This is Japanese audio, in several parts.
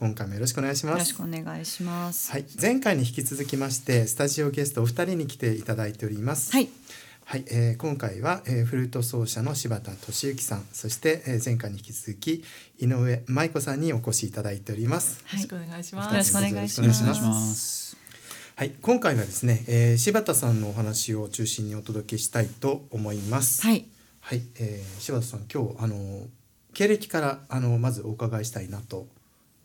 今回もよろしくお願いします。ろしくお願いします。はい、前回に引き続きましてスタジオゲストお二人に来ていただいております。はい、はい、えー今回は、えーフルート奏者の柴田俊之さん、そして、えー前回に引き続き井上舞子さんにお越しいただいております。はい、よろしくお願いします。よろしくお願いし。ますはい、今回はですね、えー柴田さんのお話を中心にお届けしたいと思います。はい、はい、えー柴田さん今日あの経歴からあのまずお伺いしたいなと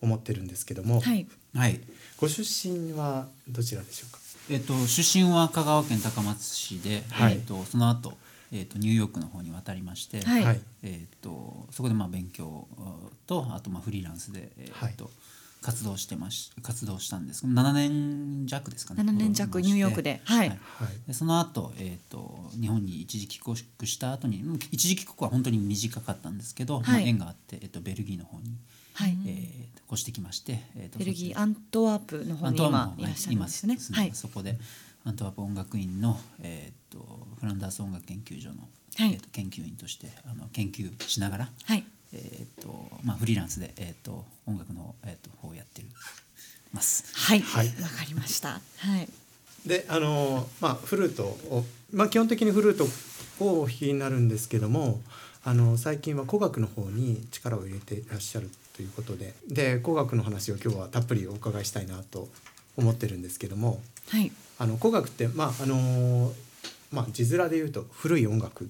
思ってるんですけども、はい、はい。ご出身はどちらでしょうか？えっ、と出身は香川県高松市で、はい。えっ、とその後えっ、とニューヨークの方に渡りまして、はい。はい、えっ、とそこでまあ勉強とあとまあフリーランスでえっ、と、はい活動してまし活動したんですけど7年弱ですかね。七年弱ニューヨークで、はい、はい、でその後、えー、と日本に一時帰国した後にうん一時帰国は本当に短かったんですけど、まあ、はい縁があって、えー、とベルギーの方に、はい、えー越してきまして、えーとベルギーアントワープの方に今いらっしゃるんですね。はい、そこでアントワープ音楽院の、えー、とフランダース音楽研究所の、はい。えー、と研究員としてあの研究しながら、はい、えーとまあ、フリーランスで、えー、と音楽の、えー、と方をやってるます。はい、はいわかりました。はい、であのまあフルートをまあ基本的にフルートをお弾きになるんですけどもあの最近は古楽の方に力を入れていらっしゃるということでで古楽の話を今日はたっぷりお伺いしたいなと思ってるんですけどもはい、あの古楽ってまああのまあ字面で言うと古い音楽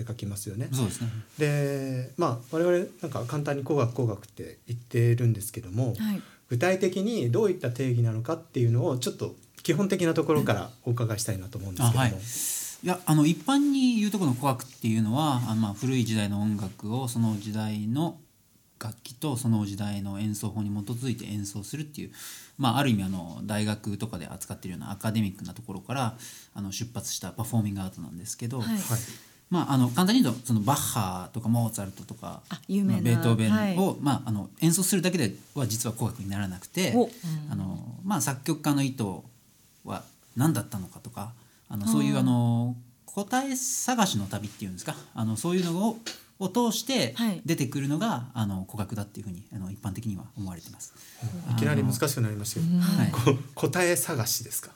って書きますよね。そうですね。でまあ我々なんか簡単に古楽古楽って言ってるんですけども、はい、具体的にどういった定義なのかっていうのをちょっと基本的なところからお伺いしたいなと思うんですけども、あはい。いやあの一般に言うところの古楽っていうのはあのまあ古い時代の音楽をその時代の楽器とその時代の演奏法に基づいて演奏するっていう、まあ、ある意味あの大学とかで扱ってるようなアカデミックなところからあの出発したパフォーミングアートなんですけど、はい。はいまあ、あの簡単に言うとそのバッハとかモーツァルトとかあ有名ベートーベンを、はい。まあ、あの演奏するだけでは実は古楽にならなくてお、あのまあ、作曲家の意図は何だったのかとかあのそういうあの答え探しの旅っていうんですか？あのそういうのをを通してはい。出てくるのが、あの古楽だっていうふうにあの一般的には思われてます。いきなり難しくなりましたけど、はい、こ答え探しですか？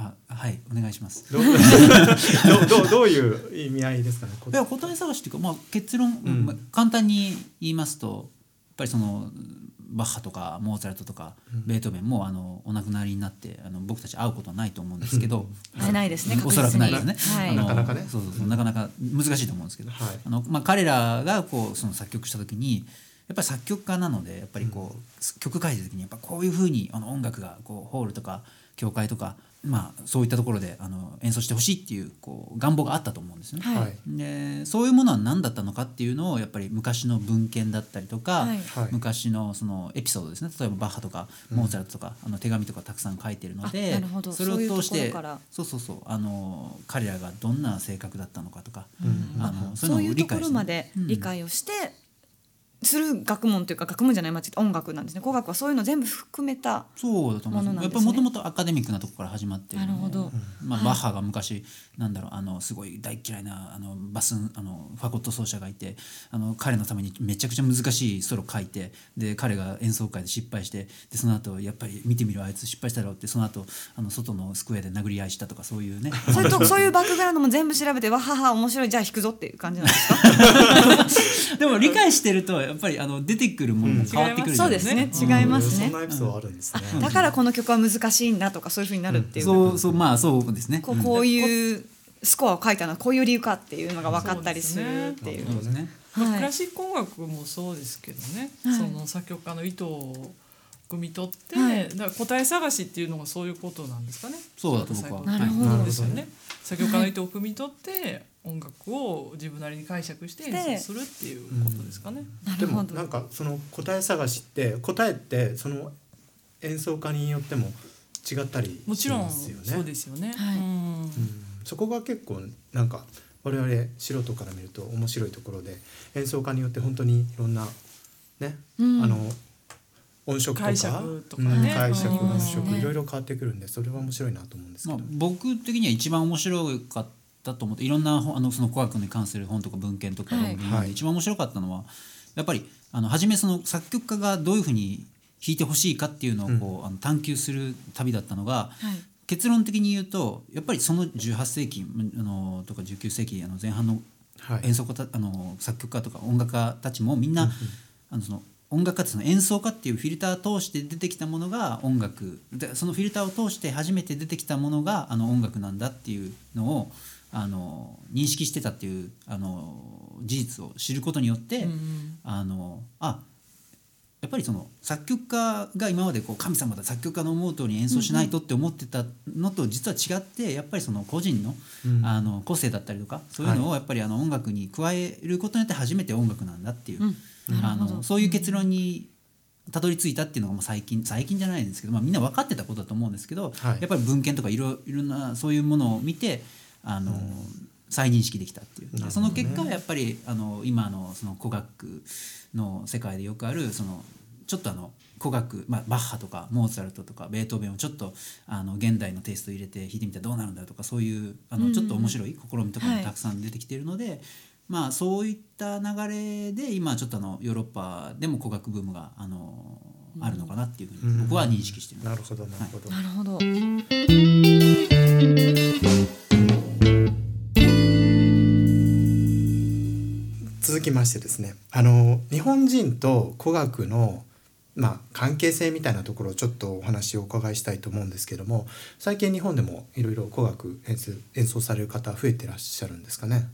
あはいお願いします。どう どうどういう意味合いですかね？いや答え探しっていうか、まあ、結論、ん。まあ簡単に言いますとやっぱりそのバッハとかモーツァルトとか、ベートーベンもあのお亡くなりになってあの僕たち会うことはないと思うんですけど会えないですねおそらくないですね、はい。なかなかね。そうそうそうなかなか難しいと思うんですけど、はい。あのまあ、彼らがこうその作曲した時にやっぱり作曲家なのでやっぱりこう、曲書いてる時にやっぱこういうふうにあの音楽がこうホールとか教会とか、まあ、そういったところであの演奏してほしいっていうこう願望があったと思うんですよね。はい。はい。でそういうものは何だったのかっていうのをやっぱり昔の文献だったりとか、はい。はい。昔のそのエピソードですね。例えばバッハとかモーツァルトとか、あの手紙とかたくさん書いてるのであなるほど。それを通してそうそうそうあの彼らがどんな性格だったのかとか、うん。あのそういうところしてまで理解をして、する学問というか学問じゃない間違って音楽なんですね。古楽はそういうの全部含めたそうだと思います。ものなんですね。やっぱりもともとアカデミックなところから始まってなるほど。まあ、はい。バッハが昔なんだろうあのすごい大嫌いなあのバスンあのファゴット奏者がいてあの彼のためにめちゃくちゃ難しいソロ書いてで彼が演奏会で失敗してでその後やっぱり見てみろあいつ失敗したろうってその後あの外のスクエアで殴り合いしたとかそういうね。そういうとそういうバックグラウンドも全部調べてわはは面白いじゃあ弾くぞっていう感じなんですか？でも理解してるとやっぱりあの出てくるものも変わってくるじゃそうですね。か違いますね。そんなエピソードあるんですね。だからこの曲は難しいんだとかそういうふうになるっていう、そうそうまあそうですね。こうこういうスコアを書いたのはこういう理由かっていうのが分かったりするっていう。そうですね。はい。クラシック音楽もそうですけどね、はい。その作曲家の意図を汲み取って、はい。だから答え探しっていうのがそういうことなんですかね。そうだと僕は。なるほどですよね。作曲家の意図を汲み取って音楽を自分なりに解釈して演奏するっていうことですかね。なるほど。でもなんかその答え探しって答えってその演奏家によっても違ったりしもちろんますよね。そうですよね。はい。うん。うん。そこが結構なんか我々素人から見ると面白いところで演奏家によって本当にいろんなね、うん。あの音色とか解釈とかね。うん解釈うん。音色ねいろいろ変わってくるんでそれは面白いなと思うんですけど、まあ、僕的には一番面白かったと思っていろんな本あのその古学に関する本とか文献とかをはい。読んではい。一番面白かったのはやっぱりあの初めその作曲家がどういうふうに弾いてほしいかっていうのをこう、あの探求する旅だったのがはい。結論的に言うとやっぱりその18世紀あのとか19世紀あの前半のはい。演奏家たあの作曲家とか音楽家たちもみんな、あのその音楽家ってその演奏家っていうフィルターを通して出てきたものが音楽。でそのフィルターを通して初めて出てきたものがあの音楽なんだっていうのをあの認識してたっていうあの事実を知ることによって、うんあのあやっぱりその作曲家が今までこう神様だ作曲家の思う通りに演奏しないとって思ってたのと実は違ってやっぱりその個人の,、うん。あの個性だったりとかそういうのをやっぱりあの音楽に加えることによって初めて音楽なんだっていう、うん。あのそういう結論にたどり着いたっていうのがもう最近最近じゃないんですけど、まあ、みんな分かってたことだと思うんですけど、はい。やっぱり文献とかいろいろなそういうものを見てあの、再認識できたっていう、ね。その結果やっぱりあの今のその古楽の世界でよくあるそのちょっとあの古楽、まあ、バッハとかモーツァルトとかベートーベンをちょっとあの現代のテイストを入れて弾いてみたらどうなるんだとかそういうあのちょっと面白い試みとかもたくさん出てきているので、まあそういった流れで今ちょっとあのヨーロッパでも古楽ブームがあのあるのかなっていうふうに僕は認識しています。なるほどなるほど、なるほどきましてですねあの日本人と古学のまあ、関係性みたいなところをちょっとお話をお伺いしたいと思うんですけども最近日本でもいろいろ古楽演奏演奏される方増えてらっしゃるんですかね？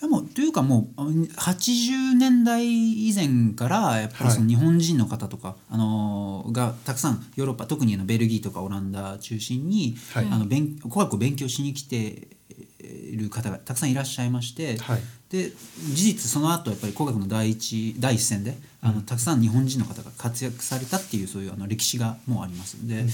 でもというかもうあ80年代以前からやっぱりそのはい日本人の方とか、あのーがたくさんヨーロッパ特にあのベルギーとかオランダ中心に、はいあの勉古学を勉強しに来ている方がたくさんいらっしゃいまして、はい。で事実その後やっぱり古学の第一第一線であのたくさん日本人の方が活躍されたっていうそういうあの歴史がもうありますんで、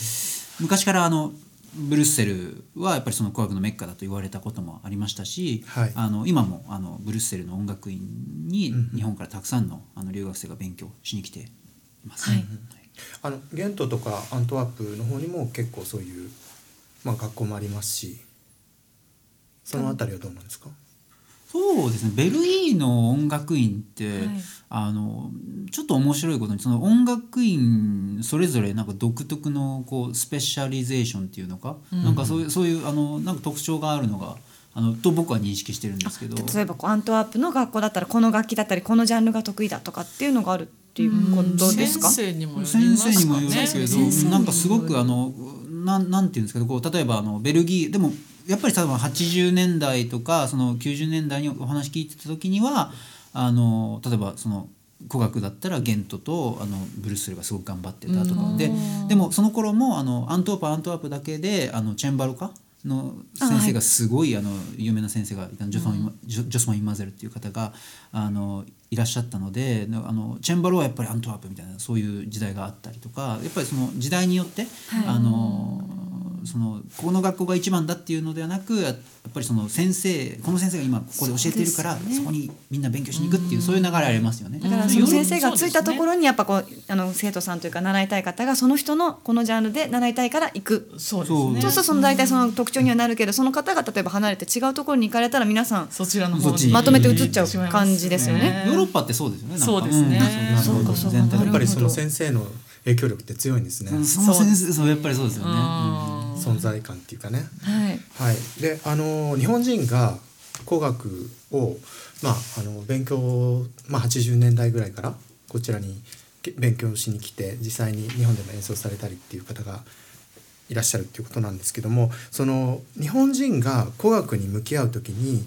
昔からあのブルッセルはやっぱりその古学のメッカだと言われたこともありましたし、はい。あの今もあのブルッセルの音楽院にうん。日本からたくさんのあの留学生が勉強しに来ています。はい。あのゲントとかアントワープの方にも結構そういう、まあ、学校もありますしそのあたりはどうなんですか、そうですね。ベルギーの音楽院って、はい。あのちょっと面白いことにその音楽院それぞれなんか独特のこうスペシャリゼーションっていうのか、なんかそういうそういうあのなんか特徴があるのがあのと僕は認識してるんですけど。例えばこうアントワープの学校だったらこの楽器だったりこのジャンルが得意だとかっていうのがあるっていうことですか、先生にもよります先か生にもよるねけど、なんかすごくあのなんなんていうんですかね。こう例えばあのベルギーでもやっぱり多分80年代とかその90年代にお話聞いてた時にはあの例えばその古学だったらゲントとあのブルッセルがすごく頑張ってたとか。ででもその頃もあのアントワープアントワープだけであのチェンバロかの先生がすごいあの有名な先生がいたジョソン、ジョジョスマン・インマゼルっていう方があのいらっしゃったのであのチェンバロはやっぱりアントワープみたいなそういう時代があったりとかやっぱりその時代によって、あのそのこの学校が一番だっていうのではなくやっぱりその先生この先生が今ここで教えているからそ,、ね。こにみんな勉強しに行くっていうそういう流れありますよね。だからその先生がついたところにやっぱこうあの生徒さんというか習いたい方がその人のこのジャンルで習いたいから行く。そうですそうね。そうするとその大体その特徴にはなるけどその方が例えば離れて違うところに行かれたら皆さんそちらの方まとめて移っちゃう感じですよね。ヨーロッパってそうですよね。そうですね。ん。そうかそうか。やっぱりその先生の影響力って強いんですね、うんその先生そうやっぱりそうですよね。うん。存在感っていうかね。はい。はい、であの日本人が古学を、まあ、あの勉強、まあ、80年代ぐらいからこちらにけ勉強しに来て実際に日本でも演奏されたりっていう方がいらっしゃるっていうことなんですけどもその日本人が古学に向き合う時に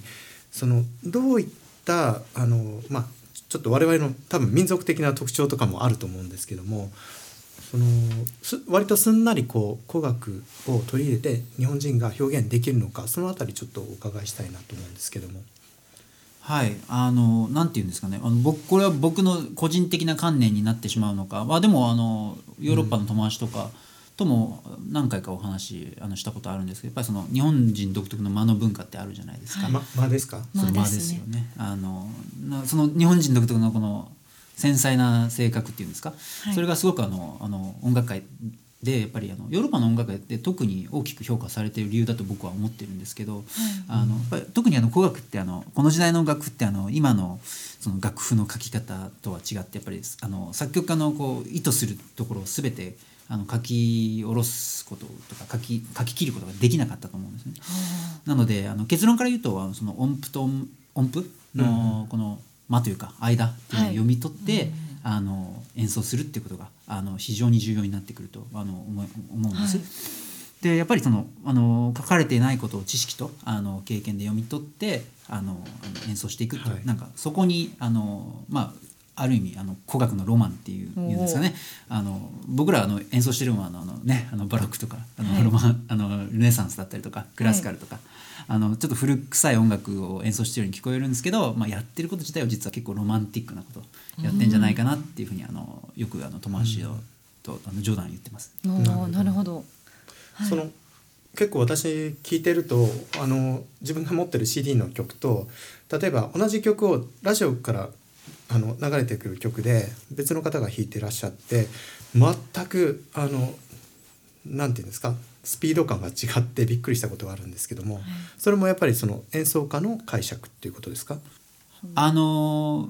そのどういったあの、まあ、ちょっと我々の多分民族的な特徴とかもあると思うんですけどもそのす割とすんなりこう古学を取り入れて日本人が表現できるのかそのあたりちょっとお伺いしたいなと思うんですけども。はいあのなんて言うんですかねあの僕これは僕の個人的な観念になってしまうのか、まあ、でもあのヨーロッパの友達とかとも何回かお話あのしたことあるんですけどやっぱりその日本人独特の間の文化ってあるじゃないですか。ま間ですか？その間間ですねですよね。あのなその日本人独特のこの繊細な性格っていうんですか、はい。それがすごくあのあの音楽界でやっぱりあのヨーロッパの音楽界で特に大きく評価されている理由だと僕は思ってるんですけど、あのやっぱり特にあの古楽ってあのこの時代の音楽ってあの今のその楽譜の書き方とは違ってやっぱりあの作曲家のこう意図するところを全てあの書き下ろすこととか書き書き切ることができなかったと思うんですね。なのであの結論から言うとあのその音符と音音符のこの間というか間っていうのを読み取って、あの演奏するっていうことがあの非常に重要になってくるとあの思い思うんです。でやっぱりそのあの書かれていないことを知識とあの経験で読み取ってあのあの演奏していくっていう、はい。なんかそこにあのまあある意味あの古楽のロマンっていういうんですかね。あの僕らあの演奏してるのはあのあの、ね、あのバロックとかあの、はい。ロマンあのルネサンスだったりとかクラシカルとか、あのちょっと古臭い音楽を演奏してるように聞こえるんですけど、まあ、やってること自体は実は結構ロマンティックなことをやってんじゃないかなっていうふうにあのよくあの友達と,、とあの冗談言ってます。なるほど。はい。その結構私聞いてるとあの自分が持ってる CD の曲と例えば同じ曲をラジオからあの流れてくる曲で別の方が弾いてらっしゃって全くあのなんていうんですかスピード感が違ってびっくりしたことがあるんですけども、それもやっぱりその演奏家の解釈っていうことですか？あの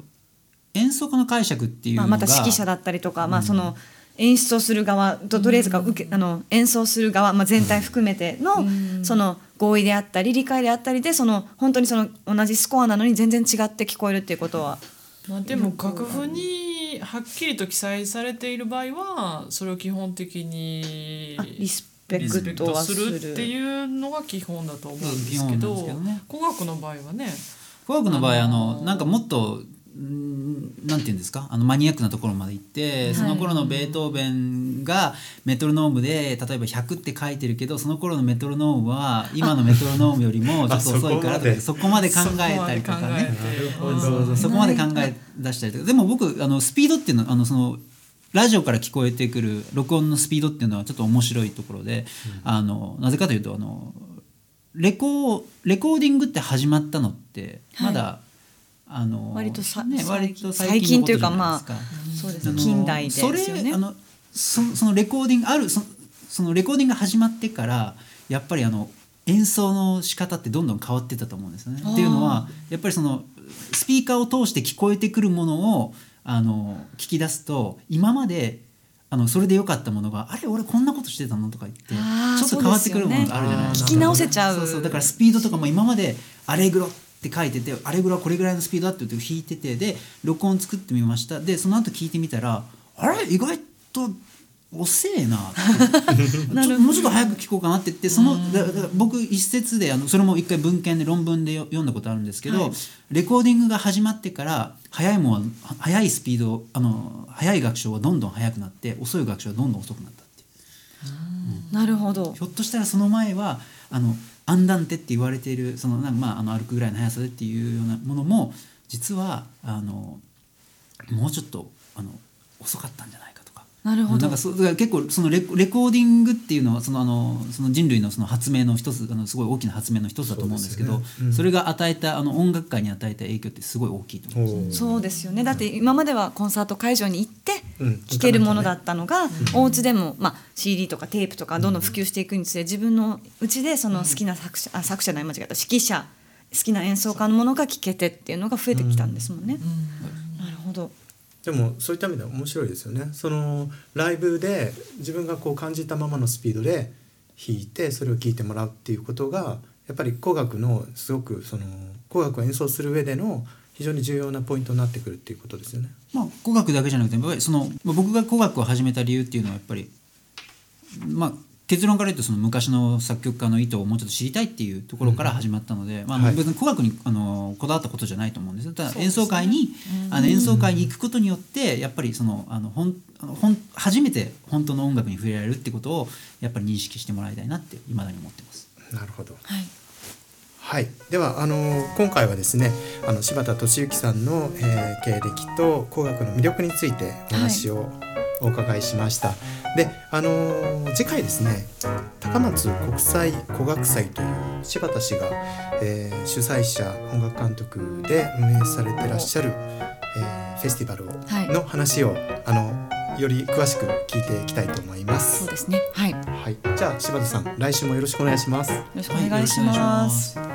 演奏家の解釈っていうのまあ、が、また指揮者だったりとか、まあその演出をする側ととりあえずが受け、あの演奏する側、まあ、全体含めての、その合意であったり理解であったりでその本当にその同じスコアなのに全然違って聞こえるっていうことはまあ、でも楽譜にはっきりと記載されている場合はそれを基本的にあリスペクトはするるっていうのが基本だと思うんですけどね。古楽の場合はね。フォークの場合ああのなんかもっとんなんていうんですか？あのマニアックなところまで行って、その頃のベートーベンがメトロノームで例えば100って書いてるけどその頃のメトロノームは今のメトロノームよりも ちょっと遅いからとかあそこまで。考えたりとかね。そこまで考えてなるほど。そうそうそこまで考え出したりとか。でも僕あのスピードっていうのはあのそのラジオから聞こえてくる録音のスピードっていうのはちょっと面白いところで、あのなぜかというとあのレコレコーディングって始まったのってまだ、あの割とさね、最割と最最近というかないですか。そうです近代でねそれあ。のそそのレコーディングあるそそのレコーディングが始まってからやっぱりあの演奏の仕方ってどんどん変わってったと思うんですよね。っていうのはやっぱりそのスピーカーを通して聞こえてくるものをあの聞き出すと今まであのそれで良かったものがあれ俺こんなことしてたのとか言ってちょっと変わってくるものがあるじゃないですか。聞き直せちゃう。そうそうだからスピードとかも今までアレグロって書いててアレグロはこれぐらいのスピードだって言って弾いててで録音作ってみました。でその後聞いてみたらあれ？意外と遅えな。もうちょっと早く聞こうかなって言ってその僕一節であのそれも一回文献で論文でよ読んだことあるんですけど、はい。レコーディングが始まってから速いもんはは速いスピードあの速い楽章はどんどん速くなって遅い楽章はどんどん遅くなったっていう。なるほど。ひょっとしたらその前はあのアンダンテって言われているそのなんかまああの歩くぐらいの速さでっていうようなものも実はあのもうちょっとあの遅かったんじゃないかとか。なるほどなんか。そうだから結構そのレコレコーディングっていうのはそのあのその人類のその発明の一つあのすごい大きな発明の一つだと思うんですけどそねうんれが与えたあの音楽界に与えた影響ってすごい大きいと思うんですよ。そうですよねだって今まではコンサート会場に行ってうん聴けるものだったのが、お家でも、まあ、CD とかテープとかどんどん普及していくにつれ自分のうちでその好きな作者、あ作者ない間違えた指揮者好きな演奏家のものが聴けてっていうのが増えてきたんですもんね。なるほど。でもそういった意味では面白いですよね。そのライブで自分がこう感じたままのスピードで弾いてそれを聴いてもらうっていうことがやっぱり古楽のすごくその古楽を演奏する上での非常に重要なポイントになってくるっていうことですよね。まあ、古楽だけじゃなくてやっぱりそのまあ僕が古楽を始めた理由っていうのはやっぱり、まあ、結論から言うとその昔の作曲家の意図をもうちょっと知りたいっていうところから始まったので、まあ、はい別に古楽にあのこだわったことじゃないと思うんですよただ演奏会に、あの演奏会に行くことによってやっぱりそのあのほんあのほん初めて本当の音楽に触れられるってことをやっぱり認識してもらいたいなっていまだに思ってます。なるほど。はいはい、ではあの今回はですねあの柴田敏之さんの、えー経歴と工学の魅力についてお話をお伺いしました。であの次回ですね高松国際工学祭という柴田氏が、えー主催者音楽監督で運営されてらっしゃる、えーフェスティバルをはいの話を、あのより詳しく聞いていきたいと思います。そうですねはいよはい、じゃあ柴田さん来週もよろしくお願いします。ろしくお願いします。はい